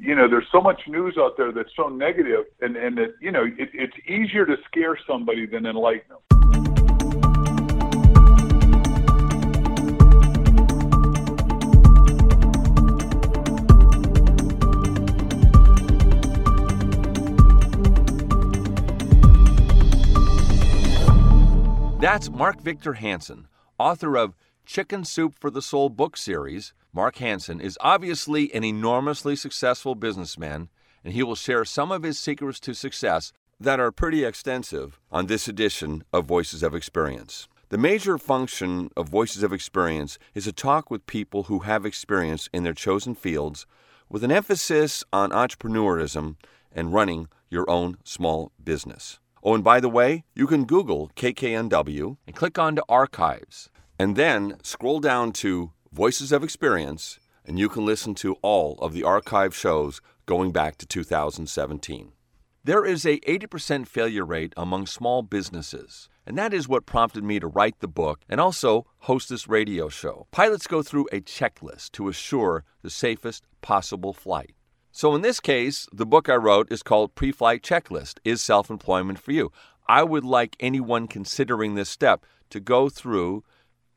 you know, there's so much news out there that's so negative, and and that you know, it, it's easier to scare somebody than enlighten them. That's Mark Victor Hansen, author of Chicken Soup for the Soul book series. Mark Hansen is obviously an enormously successful businessman, and he will share some of his secrets to success that are pretty extensive on this edition of Voices of Experience. The major function of Voices of Experience is to talk with people who have experience in their chosen fields with an emphasis on entrepreneurism and running your own small business. Oh, and by the way, you can Google KKNW and click on to archives, and then scroll down to Voices of Experience, and you can listen to all of the archive shows going back to 2017. There is a 80% failure rate among small businesses, and that is what prompted me to write the book and also host this radio show. Pilots go through a checklist to assure the safest possible flight. So, in this case, the book I wrote is called Pre Flight Checklist Is Self Employment for You? I would like anyone considering this step to go through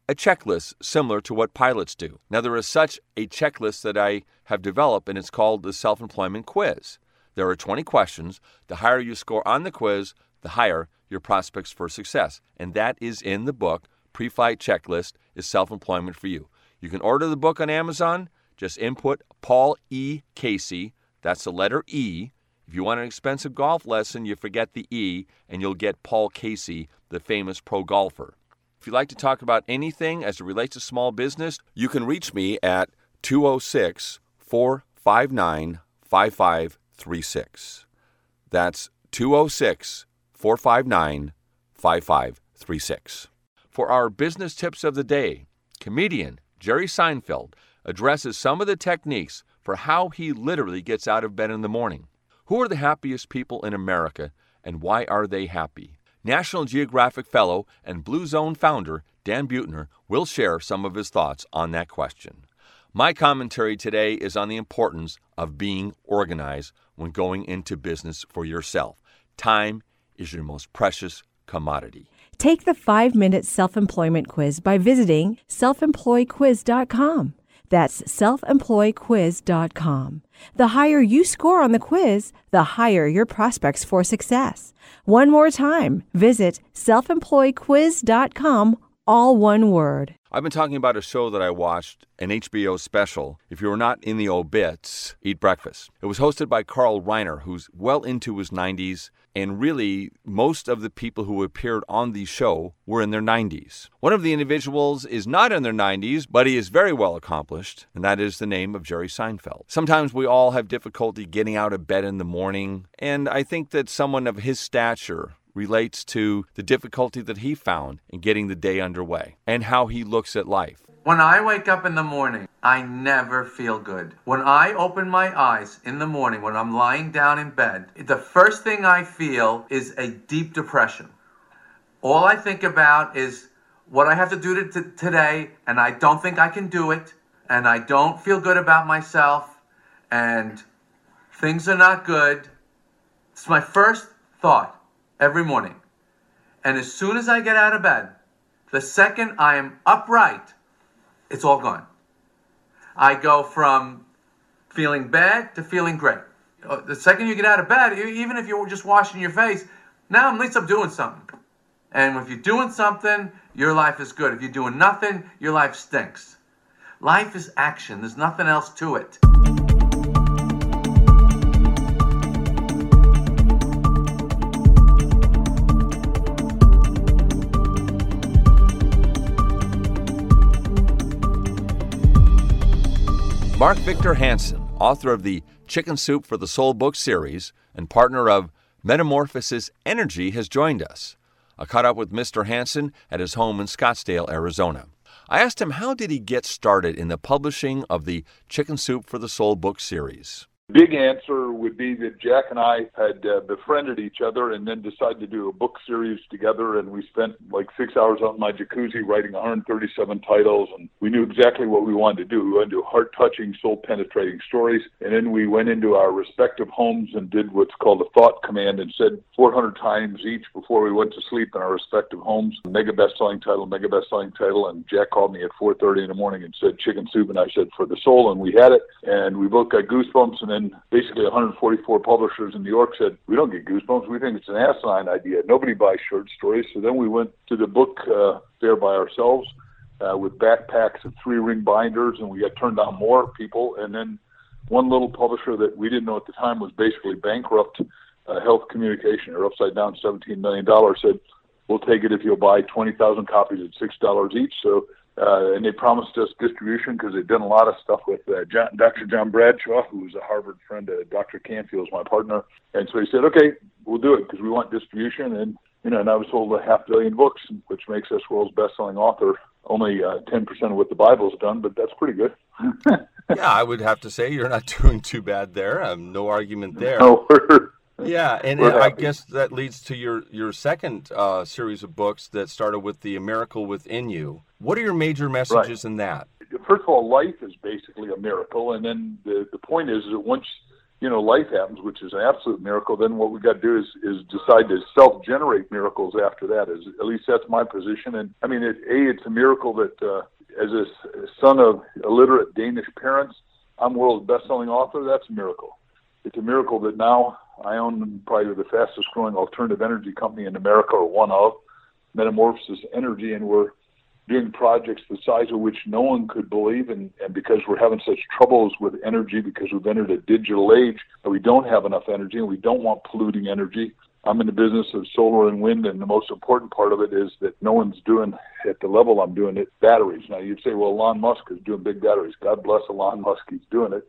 a checklist similar to what pilots do. Now, there is such a checklist that I have developed, and it's called the Self Employment Quiz. There are 20 questions. The higher you score on the quiz, the higher your prospects for success. And that is in the book, Pre Flight Checklist Is Self Employment for You. You can order the book on Amazon. Just input Paul E. Casey. That's the letter E. If you want an expensive golf lesson, you forget the E and you'll get Paul Casey, the famous pro golfer. If you'd like to talk about anything as it relates to small business, you can reach me at 206 459 5536. That's 206 459 5536. For our business tips of the day, comedian Jerry Seinfeld addresses some of the techniques for how he literally gets out of bed in the morning. Who are the happiest people in America and why are they happy? National Geographic Fellow and Blue Zone founder Dan Buettner will share some of his thoughts on that question. My commentary today is on the importance of being organized when going into business for yourself. Time is your most precious commodity. Take the five minute self employment quiz by visiting selfemployquiz.com. That's selfemployquiz.com. The higher you score on the quiz, the higher your prospects for success. One more time, visit selfemployquiz.com, all one word. I've been talking about a show that I watched, an HBO special. If you were not in the obits, Eat Breakfast. It was hosted by Carl Reiner, who's well into his 90s and really, most of the people who appeared on the show were in their 90s. One of the individuals is not in their 90s, but he is very well accomplished, and that is the name of Jerry Seinfeld. Sometimes we all have difficulty getting out of bed in the morning, and I think that someone of his stature relates to the difficulty that he found in getting the day underway and how he looks at life. When I wake up in the morning, I never feel good. When I open my eyes in the morning, when I'm lying down in bed, the first thing I feel is a deep depression. All I think about is what I have to do to, to, today, and I don't think I can do it, and I don't feel good about myself, and things are not good. It's my first thought every morning. And as soon as I get out of bed, the second I am upright, it's all gone. I go from feeling bad to feeling great. Uh, the second you get out of bed, even if you're just washing your face, now at least I'm doing something. And if you're doing something, your life is good. If you're doing nothing, your life stinks. Life is action, there's nothing else to it. Mark Victor Hansen, author of the Chicken Soup for the Soul book series and partner of Metamorphosis Energy, has joined us. I caught up with Mr. Hansen at his home in Scottsdale, Arizona. I asked him how did he get started in the publishing of the Chicken Soup for the Soul book series. Big answer would be that Jack and I had uh, befriended each other and then decided to do a book series together. And we spent like six hours on my jacuzzi writing 137 titles. And we knew exactly what we wanted to do. We wanted to do heart touching, soul penetrating stories. And then we went into our respective homes and did what's called a thought command and said 400 times each before we went to sleep in our respective homes. Mega best selling title, mega best selling title. And Jack called me at 4.30 in the morning and said chicken soup. And I said for the soul. And we had it. And we both got goosebumps. And then basically 144 publishers in New York said, we don't get goosebumps. We think it's an asinine idea. Nobody buys short stories. So then we went to the book uh, fair by ourselves uh, with backpacks and three ring binders, and we got turned down more people. And then one little publisher that we didn't know at the time was basically bankrupt, uh, Health Communication, or upside down $17 million, said, we'll take it if you'll buy 20,000 copies at $6 each. So uh, and they promised us distribution because they'd done a lot of stuff with uh, John, Dr. John Bradshaw, who was a Harvard friend. of Dr. Canfield was my partner, and so he said, "Okay, we'll do it because we want distribution." And you know, and I was sold a half billion books, which makes us world's best-selling author. Only uh, ten percent of what the Bible's done, but that's pretty good. yeah, I would have to say you're not doing too bad there. Um, no argument there. No, yeah, and, and I guess that leads to your your second uh, series of books that started with the Miracle Within You. What are your major messages right. in that? First of all, life is basically a miracle, and then the the point is that once you know life happens, which is an absolute miracle, then what we got to do is is decide to self generate miracles after that. Is at least that's my position, and I mean, it, a it's a miracle that uh, as a son of illiterate Danish parents, I'm world's best selling author. That's a miracle. It's a miracle that now I own probably the fastest growing alternative energy company in America, or one of Metamorphosis Energy, and we're doing projects the size of which no one could believe. And, and because we're having such troubles with energy, because we've entered a digital age, we don't have enough energy, and we don't want polluting energy. I'm in the business of solar and wind, and the most important part of it is that no one's doing at the level I'm doing it batteries. Now you'd say, well, Elon Musk is doing big batteries. God bless Elon Musk, he's doing it.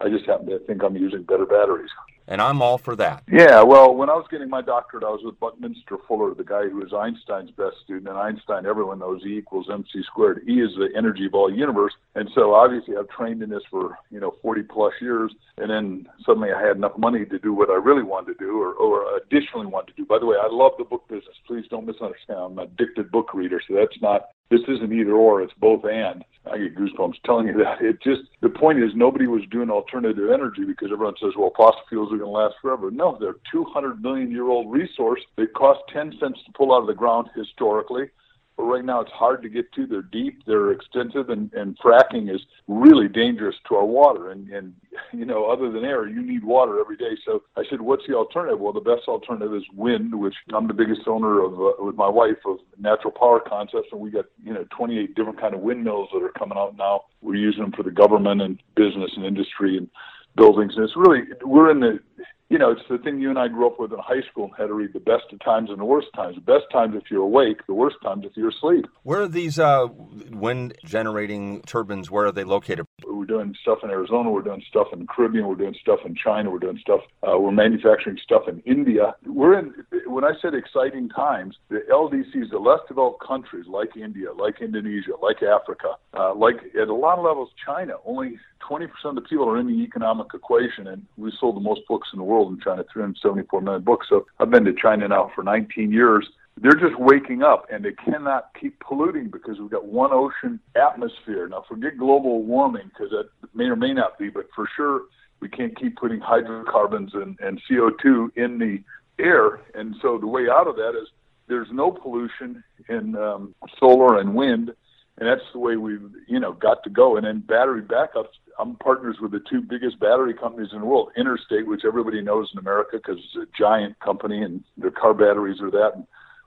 I just happen to think I'm using better batteries and I'm all for that. Yeah, well, when I was getting my doctorate, I was with Buckminster Fuller, the guy who was Einstein's best student, and Einstein, everyone knows E equals mc squared. E is the energy of all universe, and so obviously I've trained in this for you know 40 plus years, and then suddenly I had enough money to do what I really wanted to do, or, or additionally wanted to do. By the way, I love the book business. Please don't misunderstand. I'm an addicted book reader, so that's not this isn't either or, it's both and. I get goosebumps telling you that. It just, the point is, nobody was doing alternative energy because everyone says, well, fossil fuels are going to last forever. No, they're a 200 million year old resource. They cost 10 cents to pull out of the ground historically. But right now it's hard to get to. They're deep, they're extensive, and, and fracking is really dangerous to our water. And, and, you know, other than air, you need water every day. So I said, what's the alternative? Well, the best alternative is wind, which I'm the biggest owner of, uh, with my wife, of natural power concepts. And we got, you know, 28 different kind of windmills that are coming out now. We're using them for the government and business and industry and buildings. And it's really, we're in the, you know, it's the thing you and I grew up with in high school and had to read the best of times and the worst times. The best times if you're awake, the worst times if you're asleep. Where are these uh, wind generating turbines? Where are they located? We're doing stuff in Arizona. We're doing stuff in the Caribbean. We're doing stuff in China. We're doing stuff. Uh, we're manufacturing stuff in India. We're in. When I said exciting times, the LDCs, the less developed countries like India, like Indonesia, like Africa, uh, like at a lot of levels, China. Only 20% of the people are in the economic equation, and we sold the most books in the world in China, 374 million books. So I've been to China now for 19 years they're just waking up and they cannot keep polluting because we've got one ocean atmosphere. Now, forget global warming because that may or may not be, but for sure we can't keep putting hydrocarbons and, and CO2 in the air. And so the way out of that is there's no pollution in um, solar and wind. And that's the way we've, you know, got to go. And then battery backups. I'm partners with the two biggest battery companies in the world, Interstate, which everybody knows in America because it's a giant company and their car batteries are that. And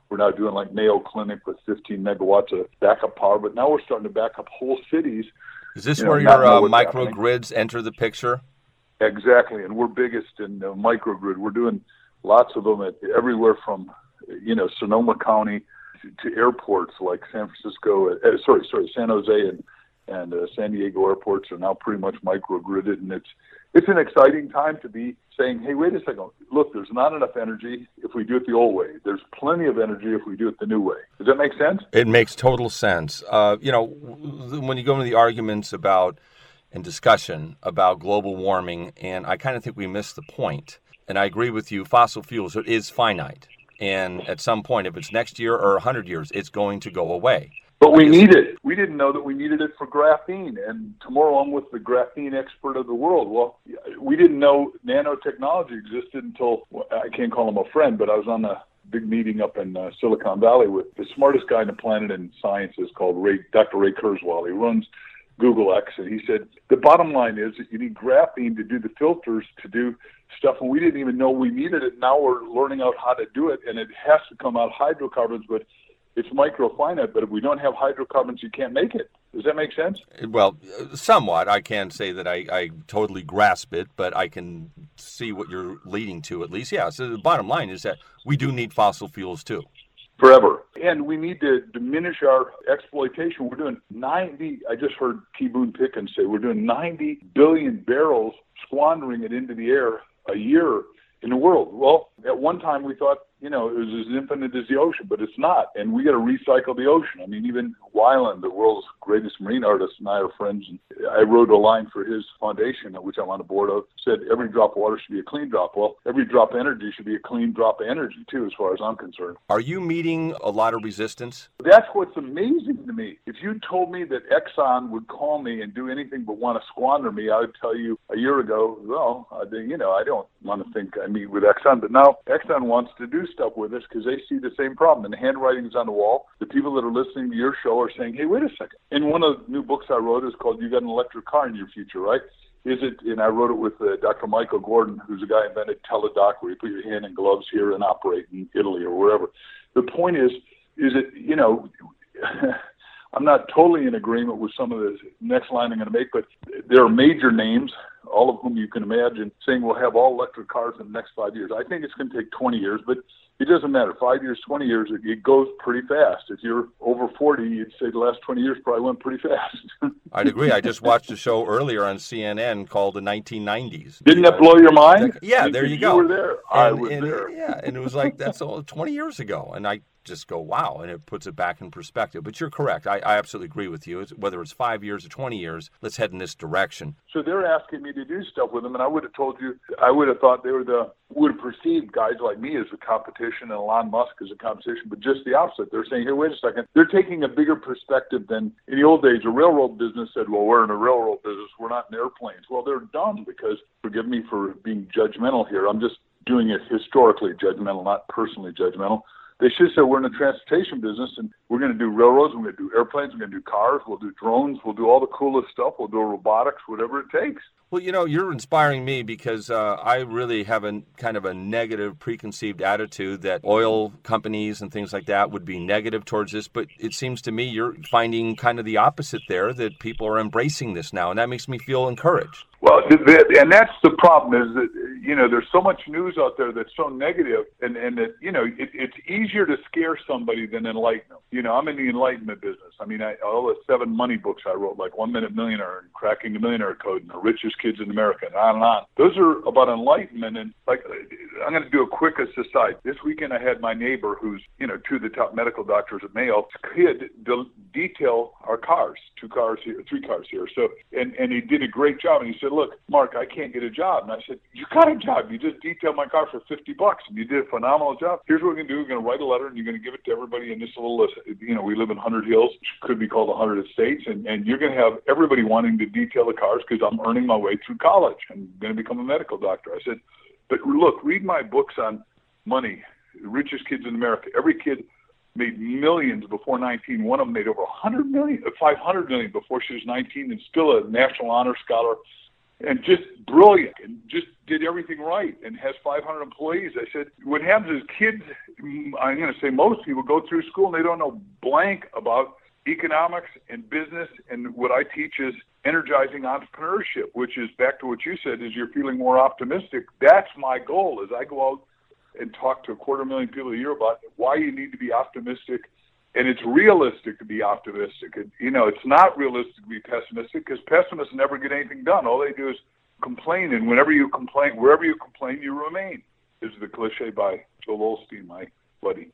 we're now doing like Mayo Clinic with 15 megawatts of backup power, but now we're starting to back up whole cities. Is this you know, where your uh, microgrids enter the picture? Exactly, and we're biggest in uh, microgrid. We're doing lots of them at everywhere from, you know, Sonoma County to, airports like San Francisco. Uh, sorry, sorry, San Jose and and uh, San Diego airports are now pretty much microgridded, and it's it's an exciting time to be saying, hey, wait a second, look, there's not enough energy if we do it the old way. There's plenty of energy if we do it the new way. Does that make sense? It makes total sense. Uh, you know, when you go into the arguments about and discussion about global warming, and I kind of think we missed the point. And I agree with you, fossil fuels are is finite. And at some point, if it's next year or 100 years, it's going to go away. But we need it. We didn't know that we needed it for graphene. And tomorrow I'm with the graphene expert of the world. Well, we didn't know nanotechnology existed until I can't call him a friend, but I was on a big meeting up in uh, Silicon Valley with the smartest guy on the planet in sciences called Ray, Dr. Ray Kurzweil. He runs Google X, and he said the bottom line is that you need graphene to do the filters to do stuff, and we didn't even know we needed it. Now we're learning out how to do it, and it has to come out hydrocarbons, but it's microfinite, but if we don't have hydrocarbons, you can't make it. Does that make sense? Well, somewhat. I can't say that I, I totally grasp it, but I can see what you're leading to at least. Yeah, so the bottom line is that we do need fossil fuels too. Forever. And we need to diminish our exploitation. We're doing 90, I just heard T. Boone Pickens say, we're doing 90 billion barrels, squandering it into the air a year in the world. Well, at one time we thought you know, it was as infinite as the ocean, but it's not. And we got to recycle the ocean. I mean, even Wyland, the world's greatest marine artist, and I are friends. And I wrote a line for his foundation, which I'm on the board of, said every drop of water should be a clean drop. Well, every drop of energy should be a clean drop of energy, too, as far as I'm concerned. Are you meeting a lot of resistance? That's what's amazing to me. If you told me that Exxon would call me and do anything but want to squander me, I would tell you a year ago, well, I, you know, I don't want to think I meet with Exxon. But now Exxon wants to do stuff with us because they see the same problem. And the handwriting's on the wall. The people that are listening to your show are saying, hey, wait a second. And one of the new books I wrote is called You Got an Electric Car in Your Future, right? Is it, and I wrote it with uh, Dr. Michael Gordon, who's a guy who invented Teladoc, where you put your hand in gloves here and operate in Italy or wherever. The point is, is it, you know, I'm not totally in agreement with some of the next line I'm going to make, but there are major names, all of whom you can imagine, saying we'll have all electric cars in the next five years. I think it's going to take 20 years, but it doesn't matter. Five years, 20 years, it, it goes pretty fast. If you're over 40, you'd say the last 20 years probably went pretty fast. I'd agree. I just watched a show earlier on CNN called the 1990s. Didn't that blow your mind? Yeah, there you go. You were there. And, I was and, there. Yeah, and it was like that's all 20 years ago, and I just go wow, and it puts it back in perspective. But you're correct. I, I absolutely agree with you. It's, whether it's five years or 20 years, let's head in this direction. So they're asking me to do stuff with them, and I would have told you, I would have thought they were the would have perceived guys like me as a competition and Elon Musk as a competition, but just the opposite. They're saying, hey, wait a second. They're taking a bigger perspective than in the old days. A railroad business said, well, we're in a railroad business. We're not in airplanes. Well, they're dumb because, forgive me for being judgmental here. I'm just doing it historically judgmental, not personally judgmental. They should say we're in the transportation business and we're going to do railroads, we're going to do airplanes, we're going to do cars, we'll do drones, we'll do all the coolest stuff, we'll do robotics, whatever it takes. Well, you know, you're inspiring me because uh, I really have a kind of a negative preconceived attitude that oil companies and things like that would be negative towards this. But it seems to me you're finding kind of the opposite there that people are embracing this now. And that makes me feel encouraged. Well, and that's the problem is that you know there's so much news out there that's so negative, and and that you know it, it's easier to scare somebody than enlighten them. You know, I'm in the enlightenment business. I mean, I, all the seven money books I wrote, like One Minute Millionaire and Cracking the Millionaire Code and The Richest Kids in America, and on and on. Those are about enlightenment, and like I'm going to do a quick aside. This weekend I had my neighbor, who's you know two of the top medical doctors at Mayo, kid de- detail our cars, two cars here, three cars here. So and and he did a great job, and he said "Look, Mark, I can't get a job." And I said, "You got job. You just detailed my car for fifty bucks, and you did a phenomenal job. Here's what we're gonna do: we're gonna write a letter, and you're gonna give it to everybody in this little list. You know, we live in Hundred Hills, which could be called a Hundred Estates, and and you're gonna have everybody wanting to detail the cars because I'm earning my way through college. I'm gonna become a medical doctor." I said, "But look, read my books on money, richest kids in America. Every kid." made millions before 19. One of them made over 100 million, uh, 500 million before she was 19, and still a National Honor Scholar and just brilliant and just did everything right and has 500 employees. I said, what happens is kids, I'm going to say most people go through school and they don't know blank about economics and business. And what I teach is energizing entrepreneurship, which is back to what you said, is you're feeling more optimistic. That's my goal as I go out and talk to a quarter million people a year about why you need to be optimistic and it's realistic to be optimistic. And, you know, it's not realistic to be pessimistic because pessimists never get anything done. All they do is complain, and whenever you complain, wherever you complain, you remain. Is the cliche by Joel Osteen, my buddy.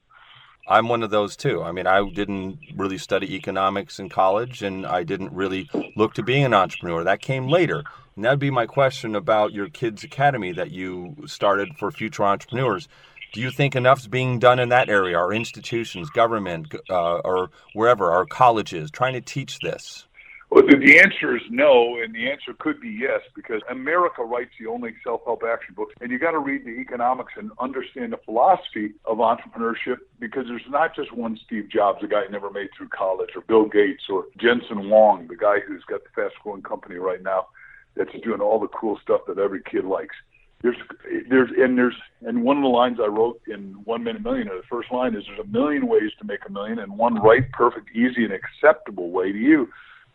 I'm one of those too. I mean, I didn't really study economics in college and I didn't really look to being an entrepreneur. That came later. And that'd be my question about your kids' academy that you started for future entrepreneurs. Do you think enough's being done in that area? Our institutions, government, uh, or wherever, our colleges, trying to teach this? Well, the answer is no, and the answer could be yes, because America writes the only self-help action books, and you got to read the economics and understand the philosophy of entrepreneurship, because there's not just one Steve Jobs, the guy who never made through college, or Bill Gates, or Jensen Huang, the guy who's got the fast-growing company right now that's doing all the cool stuff that every kid likes. There's, there's, and there's, and one of the lines I wrote in One Minute Millionaire, the first line is, "There's a million ways to make a million, and one right, perfect, easy, and acceptable way to you."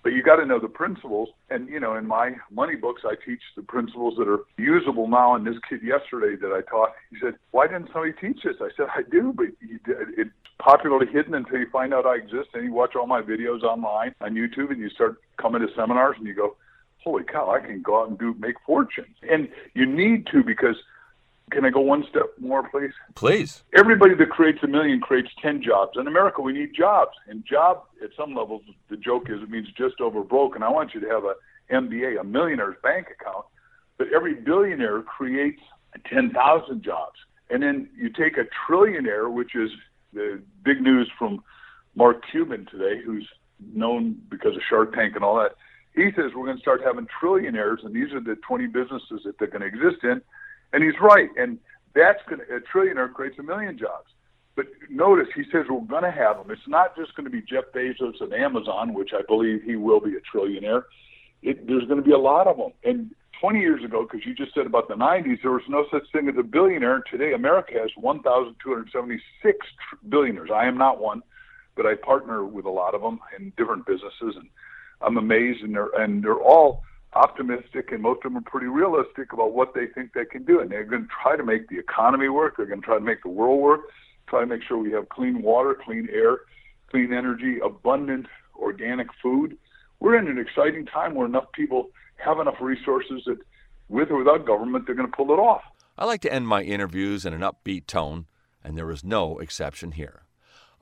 But you got to know the principles. And, you know, in my money books, I teach the principles that are usable now. And this kid yesterday that I taught, he said, Why didn't somebody teach this? I said, I do, but it's popularly hidden until you find out I exist. And you watch all my videos online on YouTube and you start coming to seminars and you go, Holy cow, I can go out and do make fortunes. And you need to because can I go one step more, please? Please. Everybody that creates a million creates 10 jobs. In America, we need jobs. And job, at some levels, the joke is it means just over broke. And I want you to have a MBA, a millionaire's bank account. But every billionaire creates 10,000 jobs. And then you take a trillionaire, which is the big news from Mark Cuban today, who's known because of Shark Tank and all that. He says we're going to start having trillionaires, and these are the 20 businesses that they're going to exist in and he's right. And that's going to, a trillionaire creates a million jobs. But notice he says we're going to have them. It's not just going to be Jeff Bezos and Amazon, which I believe he will be a trillionaire. It, there's going to be a lot of them. And 20 years ago, because you just said about the 90s, there was no such thing as a billionaire. Today, America has 1,276 billionaires. I am not one, but I partner with a lot of them in different businesses, and I'm amazed. And they're and they're all optimistic and most of them are pretty realistic about what they think they can do. And they're going to try to make the economy work. They're going to try to make the world work, try to make sure we have clean water, clean air, clean energy, abundant organic food. We're in an exciting time where enough people have enough resources that with or without government, they're going to pull it off. I like to end my interviews in an upbeat tone, and there is no exception here.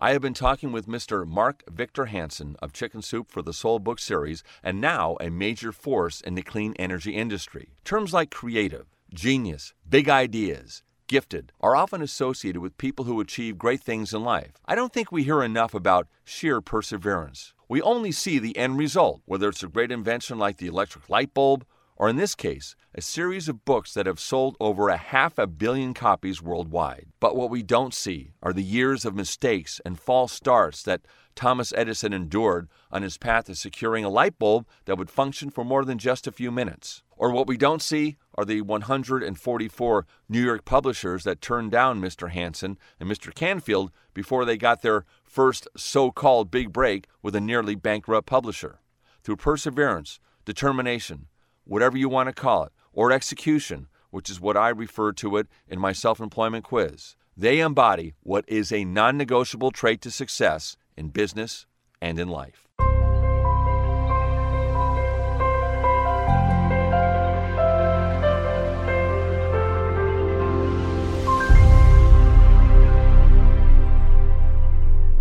I have been talking with Mr. Mark Victor Hansen of Chicken Soup for the Soul book series and now a major force in the clean energy industry. Terms like creative, genius, big ideas, gifted are often associated with people who achieve great things in life. I don't think we hear enough about sheer perseverance. We only see the end result, whether it's a great invention like the electric light bulb or in this case, a series of books that have sold over a half a billion copies worldwide. But what we don't see are the years of mistakes and false starts that Thomas Edison endured on his path to securing a light bulb that would function for more than just a few minutes. Or what we don't see are the 144 New York publishers that turned down Mr. Hansen and Mr. Canfield before they got their first so called big break with a nearly bankrupt publisher. Through perseverance, determination, whatever you want to call it, or execution, which is what I refer to it in my self employment quiz. They embody what is a non negotiable trait to success in business and in life.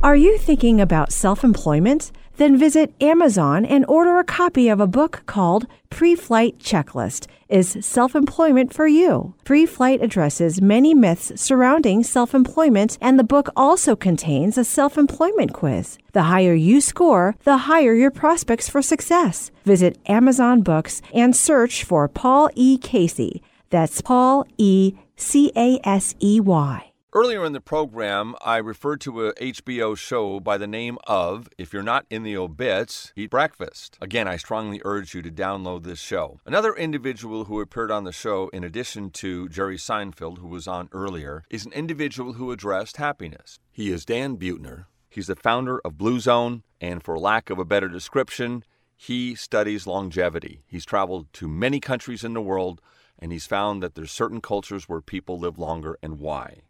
Are you thinking about self employment? Then visit Amazon and order a copy of a book called Pre Flight Checklist Is Self Employment for You? Pre Flight addresses many myths surrounding self employment, and the book also contains a self employment quiz. The higher you score, the higher your prospects for success. Visit Amazon Books and search for Paul E. Casey. That's Paul E. C A S E Y. Earlier in the program, I referred to a HBO show by the name of If You're Not in the Obits, Eat Breakfast. Again, I strongly urge you to download this show. Another individual who appeared on the show, in addition to Jerry Seinfeld, who was on earlier, is an individual who addressed happiness. He is Dan Buettner. He's the founder of Blue Zone, and for lack of a better description, he studies longevity. He's traveled to many countries in the world, and he's found that there's certain cultures where people live longer and why.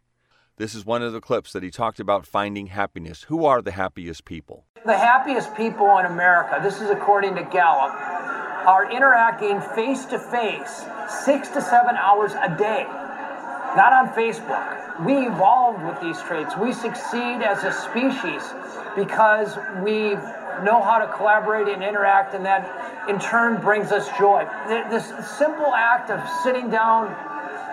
This is one of the clips that he talked about finding happiness. Who are the happiest people? The happiest people in America, this is according to Gallup, are interacting face to face six to seven hours a day. not on Facebook. We evolved with these traits. We succeed as a species because we know how to collaborate and interact, and that in turn brings us joy. This simple act of sitting down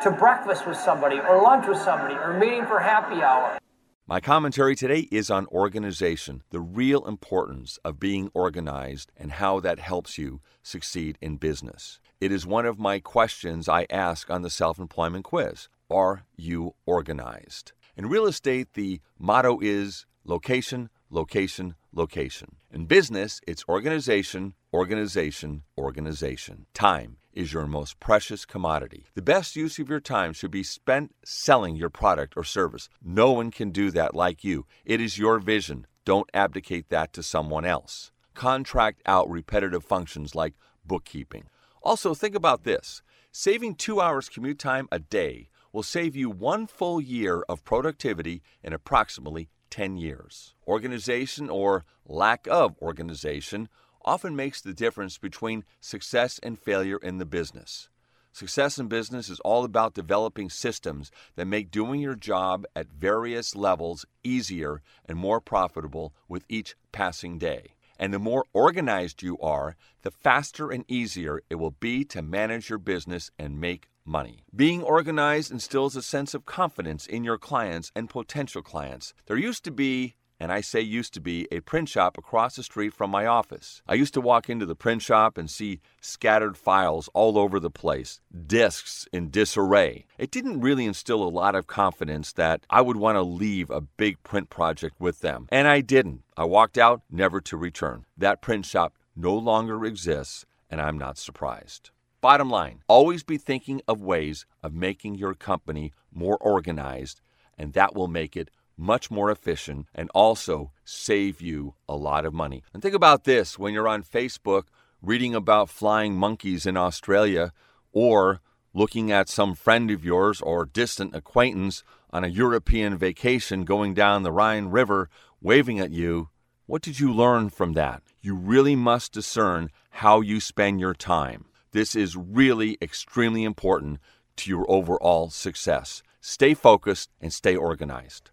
to breakfast with somebody, or lunch with somebody, or meeting for happy hour. My commentary today is on organization, the real importance of being organized, and how that helps you succeed in business. It is one of my questions I ask on the self employment quiz Are you organized? In real estate, the motto is location, location, location. In business, it's organization, organization, organization. Time is your most precious commodity. The best use of your time should be spent selling your product or service. No one can do that like you. It is your vision. Don't abdicate that to someone else. Contract out repetitive functions like bookkeeping. Also, think about this saving two hours commute time a day will save you one full year of productivity in approximately 10 years. Organization or lack of organization often makes the difference between success and failure in the business. Success in business is all about developing systems that make doing your job at various levels easier and more profitable with each passing day. And the more organized you are, the faster and easier it will be to manage your business and make money. Being organized instills a sense of confidence in your clients and potential clients. There used to be and I say used to be, a print shop across the street from my office. I used to walk into the print shop and see scattered files all over the place, discs in disarray. It didn't really instill a lot of confidence that I would want to leave a big print project with them. And I didn't. I walked out, never to return. That print shop no longer exists, and I'm not surprised. Bottom line, always be thinking of ways of making your company more organized, and that will make it much more efficient, and also save you a lot of money. And think about this when you're on Facebook reading about flying monkeys in Australia or looking at some friend of yours or distant acquaintance on a European vacation going down the Rhine River waving at you. What did you learn from that? You really must discern how you spend your time. This is really extremely important to your overall success. Stay focused and stay organized.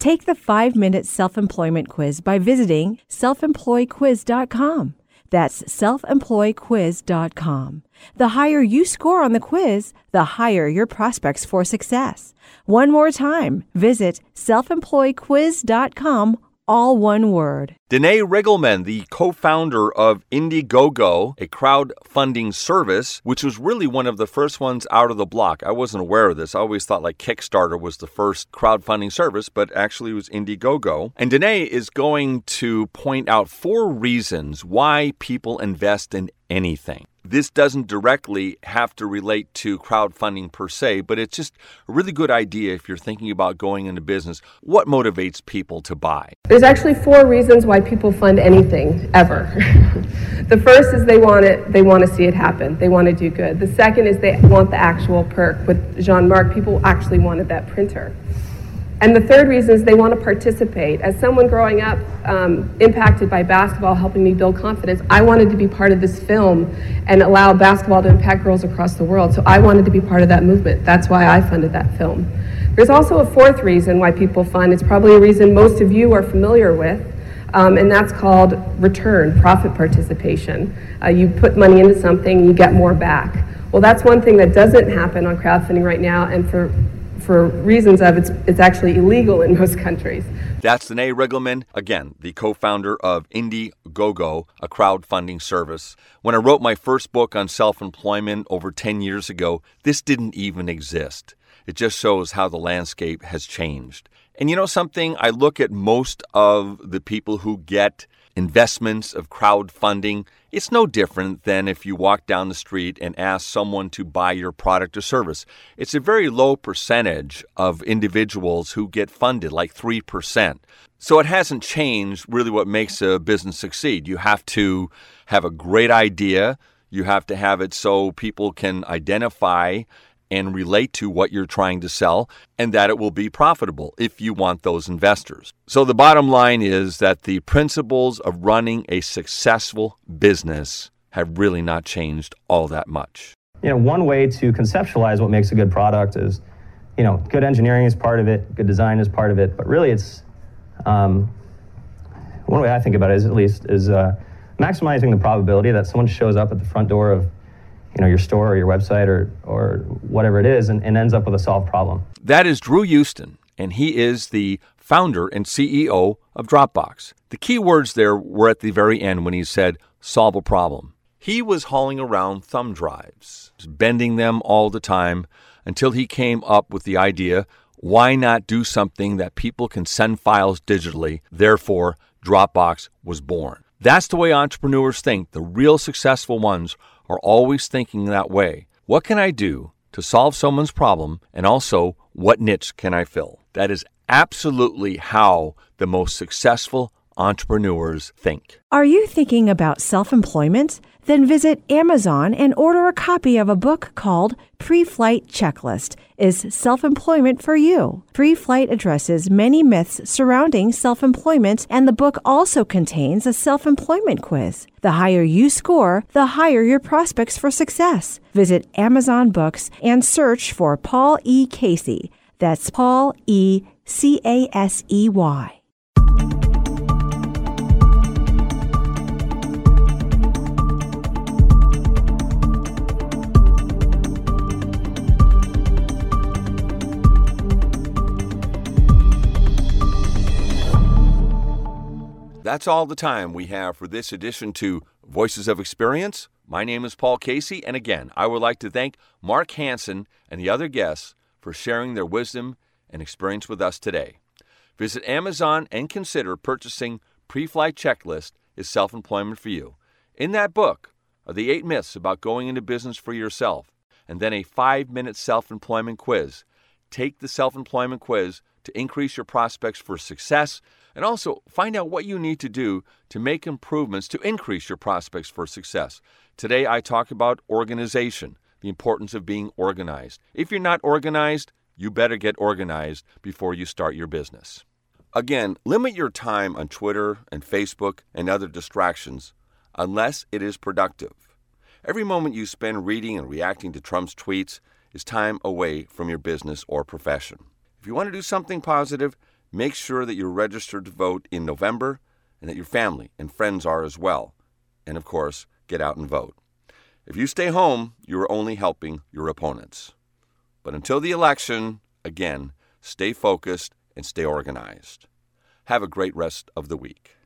Take the five minute self employment quiz by visiting selfemployquiz.com. That's selfemployquiz.com. The higher you score on the quiz, the higher your prospects for success. One more time, visit selfemployquiz.com all one word. Danae Ringelmann, the co founder of Indiegogo, a crowdfunding service, which was really one of the first ones out of the block. I wasn't aware of this. I always thought like Kickstarter was the first crowdfunding service, but actually it was Indiegogo. And Danae is going to point out four reasons why people invest in anything this doesn't directly have to relate to crowdfunding per se, but it's just a really good idea if you're thinking about going into business. What motivates people to buy? There's actually four reasons why people fund anything ever. the first is they want it, they want to see it happen. They want to do good. The second is they want the actual perk. With Jean Marc, people actually wanted that printer. And the third reason is they want to participate. As someone growing up um, impacted by basketball, helping me build confidence, I wanted to be part of this film and allow basketball to impact girls across the world. So I wanted to be part of that movement. That's why I funded that film. There's also a fourth reason why people fund. It's probably a reason most of you are familiar with. Um, and that's called return, profit participation. Uh, you put money into something, you get more back. Well, that's one thing that doesn't happen on crowdfunding right now, and for for reasons of it's, it's actually illegal in most countries. That's Danae Ringelmann, again, the co founder of Indiegogo, a crowdfunding service. When I wrote my first book on self employment over 10 years ago, this didn't even exist. It just shows how the landscape has changed. And you know something? I look at most of the people who get investments of crowdfunding, it's no different than if you walk down the street and ask someone to buy your product or service. It's a very low percentage of individuals who get funded, like 3%. So it hasn't changed really what makes a business succeed. You have to have a great idea, you have to have it so people can identify and relate to what you're trying to sell, and that it will be profitable if you want those investors. So, the bottom line is that the principles of running a successful business have really not changed all that much. You know, one way to conceptualize what makes a good product is, you know, good engineering is part of it, good design is part of it, but really it's um, one way I think about it is at least is uh, maximizing the probability that someone shows up at the front door of you know your store or your website or or whatever it is and, and ends up with a solved problem. That is Drew Houston, and he is the founder and CEO of Dropbox. The key words there were at the very end when he said solve a problem. He was hauling around thumb drives, bending them all the time until he came up with the idea why not do something that people can send files digitally? Therefore, Dropbox was born. That's the way entrepreneurs think. The real successful ones are always thinking that way. What can I do to solve someone's problem? And also, what niche can I fill? That is absolutely how the most successful entrepreneurs think. Are you thinking about self employment? Then visit Amazon and order a copy of a book called Pre Flight Checklist Is Self Employment for You? Pre Flight addresses many myths surrounding self employment, and the book also contains a self employment quiz. The higher you score, the higher your prospects for success. Visit Amazon Books and search for Paul E. Casey. That's Paul E. C A S E Y. That's all the time we have for this edition to Voices of Experience. My name is Paul Casey, and again, I would like to thank Mark Hansen and the other guests for sharing their wisdom and experience with us today. Visit Amazon and consider purchasing Pre Flight Checklist is Self Employment for You. In that book are the eight myths about going into business for yourself, and then a five minute self employment quiz. Take the self employment quiz to increase your prospects for success and also find out what you need to do to make improvements to increase your prospects for success. Today, I talk about organization, the importance of being organized. If you're not organized, you better get organized before you start your business. Again, limit your time on Twitter and Facebook and other distractions unless it is productive. Every moment you spend reading and reacting to Trump's tweets is time away from your business or profession. If you want to do something positive, Make sure that you're registered to vote in November and that your family and friends are as well. And of course, get out and vote. If you stay home, you are only helping your opponents. But until the election, again, stay focused and stay organized. Have a great rest of the week.